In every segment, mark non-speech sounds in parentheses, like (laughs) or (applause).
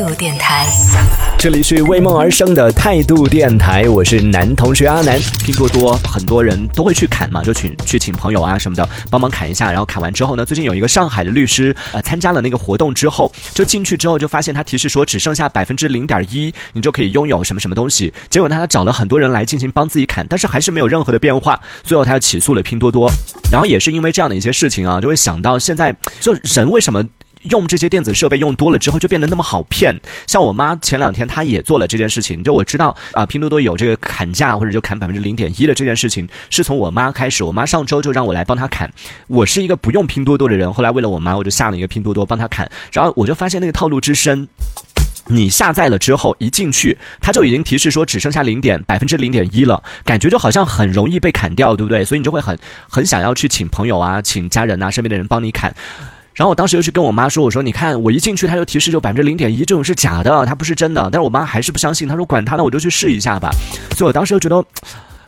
度电台，这里是为梦而生的态度电台，我是男同学阿南。拼多多很多人都会去砍嘛，就请去请朋友啊什么的帮忙砍一下，然后砍完之后呢，最近有一个上海的律师呃参加了那个活动之后，就进去之后就发现他提示说只剩下百分之零点一，你就可以拥有什么什么东西。结果呢，他找了很多人来进行帮自己砍，但是还是没有任何的变化。最后他又起诉了拼多多，然后也是因为这样的一些事情啊，就会想到现在就人为什么？用这些电子设备用多了之后，就变得那么好骗。像我妈前两天她也做了这件事情，就我知道啊，拼多多有这个砍价或者就砍百分之零点一的这件事情，是从我妈开始。我妈上周就让我来帮她砍。我是一个不用拼多多的人，后来为了我妈，我就下了一个拼多多帮她砍。然后我就发现那个套路之深。你下载了之后一进去，它就已经提示说只剩下零点百分之零点一了，感觉就好像很容易被砍掉，对不对？所以你就会很很想要去请朋友啊，请家人啊，身边的人帮你砍。然后我当时又去跟我妈说：“我说你看，我一进去，它就提示就百分之零点一，这种是假的，它不是真的。”但是我妈还是不相信，她说：“管他呢，我就去试一下吧。”所以我当时就觉得，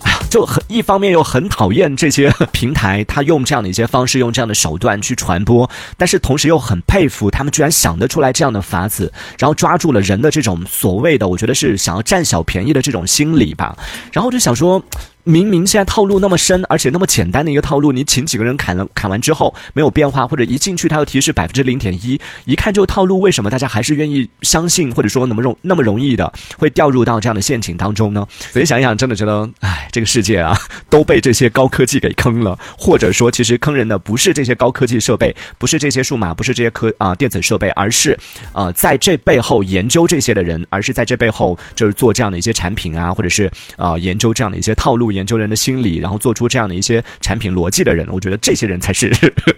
哎呀，就很一方面又很讨厌这些平台，他用这样的一些方式，用这样的手段去传播，但是同时又很佩服他们居然想得出来这样的法子，然后抓住了人的这种所谓的，我觉得是想要占小便宜的这种心理吧。然后就想说。明明现在套路那么深，而且那么简单的一个套路，你请几个人砍了，砍完之后没有变化，或者一进去它又提示百分之零点一，一看就套路，为什么大家还是愿意相信，或者说那么容那么容易的会掉入到这样的陷阱当中呢？所以想一想，真的觉得，唉，这个世界啊，(laughs) 都被这些高科技给坑了，或者说其实坑人的不是这些高科技设备，不是这些数码，不是这些科啊电子设备，而是呃在这背后研究这些的人，而是在这背后就是做这样的一些产品啊，或者是啊研究这样的一些套路。研究人的心理，然后做出这样的一些产品逻辑的人，我觉得这些人才是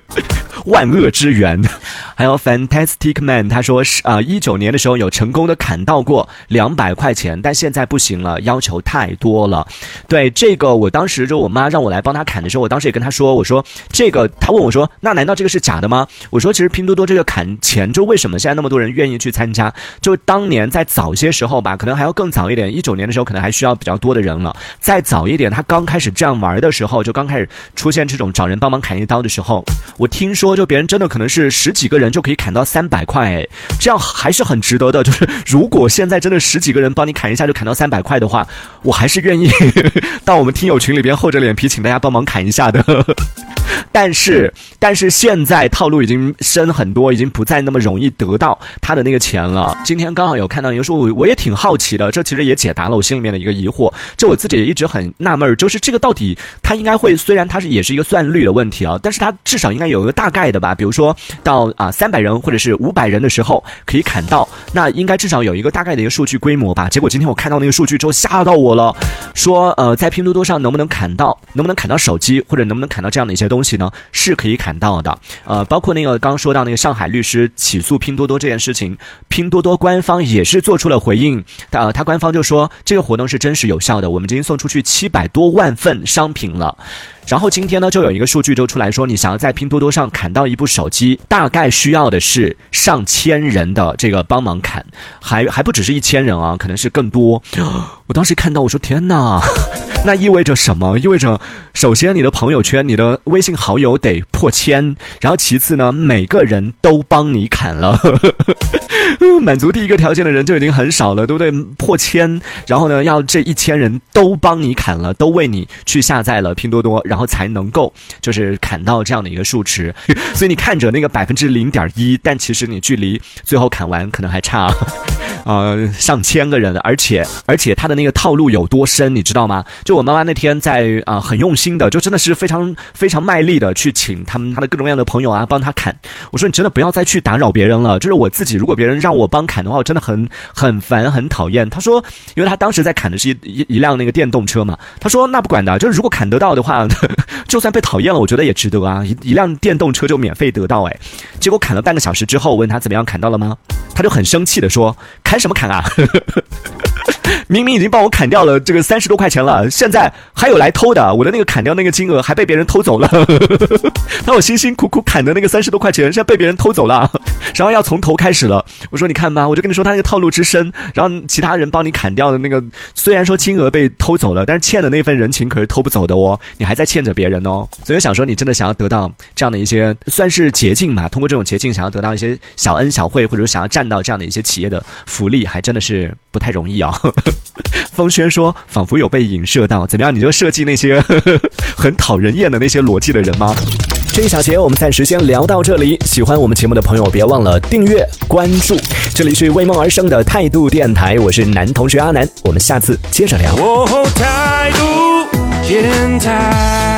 (laughs) 万恶之源。还有 Fantastic Man，他说是啊，一九年的时候有成功的砍到过两百块钱，但现在不行了，要求太多了。对这个，我当时就我妈让我来帮她砍的时候，我当时也跟她说，我说这个，她问我说，那难道这个是假的吗？我说其实拼多多这个砍钱，就为什么现在那么多人愿意去参加？就当年在早些时候吧，可能还要更早一点，一九年的时候可能还需要比较多的人了。再早一点。他刚开始这样玩的时候，就刚开始出现这种找人帮忙砍一刀的时候，我听说就别人真的可能是十几个人就可以砍到三百块，这样还是很值得的。就是如果现在真的十几个人帮你砍一下就砍到三百块的话，我还是愿意 (laughs) 到我们听友群里边厚着脸皮请大家帮忙砍一下的。(laughs) 但是，但是现在套路已经深很多，已经不再那么容易得到他的那个钱了。今天刚好有看到一个说，我我也挺好奇的，这其实也解答了我心里面的一个疑惑。这我自己也一直很纳闷，就是这个到底他应该会，虽然它是也是一个算率的问题啊，但是它至少应该有一个大概的吧？比如说到啊三百人或者是五百人的时候可以砍到，那应该至少有一个大概的一个数据规模吧？结果今天我看到那个数据之后吓到我了，说呃在拼多多上能不能砍到，能不能砍到手机，或者能不能砍到这样的一些东东西呢？是可以砍到的，呃，包括那个刚说到那个上海律师起诉拼多多这件事情，拼多多官方也是做出了回应，呃，他官方就说这个活动是真实有效的，我们已经送出去七百多万份商品了。然后今天呢，就有一个数据就出来说，你想要在拼多多上砍到一部手机，大概需要的是上千人的这个帮忙砍，还还不只是一千人啊，可能是更多。(gasps) 我当时看到，我说天哪！那意味着什么？意味着，首先你的朋友圈、你的微信好友得破千，然后其次呢，每个人都帮你砍了，(laughs) 满足第一个条件的人就已经很少了，对不对？破千，然后呢，要这一千人都帮你砍了，都为你去下载了拼多多，然后才能够就是砍到这样的一个数值。(laughs) 所以你看着那个百分之零点一，但其实你距离最后砍完可能还差。呃，上千个人，而且而且他的那个套路有多深，你知道吗？就我妈妈那天在啊，很用心的，就真的是非常非常卖力的去请他们他的各种各样的朋友啊，帮他砍。我说你真的不要再去打扰别人了，就是我自己，如果别人让我帮砍的话，我真的很很烦很讨厌。他说，因为他当时在砍的是一一一辆那个电动车嘛，他说那不管的，就是如果砍得到的话，(laughs) 就算被讨厌了，我觉得也值得啊，一一辆电动车就免费得到哎。结果砍了半个小时之后，问他怎么样砍到了吗？他就很生气的说。砍砍什么砍啊！明明已经帮我砍掉了这个三十多块钱了，现在还有来偷的，我的那个砍掉那个金额还被别人偷走了。(laughs) 那我辛辛苦苦砍的那个三十多块钱，现在被别人偷走了，(laughs) 然后要从头开始了。我说你看吧，我就跟你说他那个套路之深，然后其他人帮你砍掉的那个，虽然说金额被偷走了，但是欠的那份人情可是偷不走的哦，你还在欠着别人哦。所以想说，你真的想要得到这样的一些算是捷径嘛？通过这种捷径想要得到一些小恩小惠，或者说想要占到这样的一些企业的福利，还真的是不太容易啊。(laughs) 风轩说，仿佛有被影射到，怎么样？你就设计那些 (laughs) 很讨人厌的那些逻辑的人吗？这一小节我们暂时先聊到这里。喜欢我们节目的朋友，别忘了订阅关注。这里是为梦而生的态度电台，我是男同学阿南，我们下次接着聊。态度电台。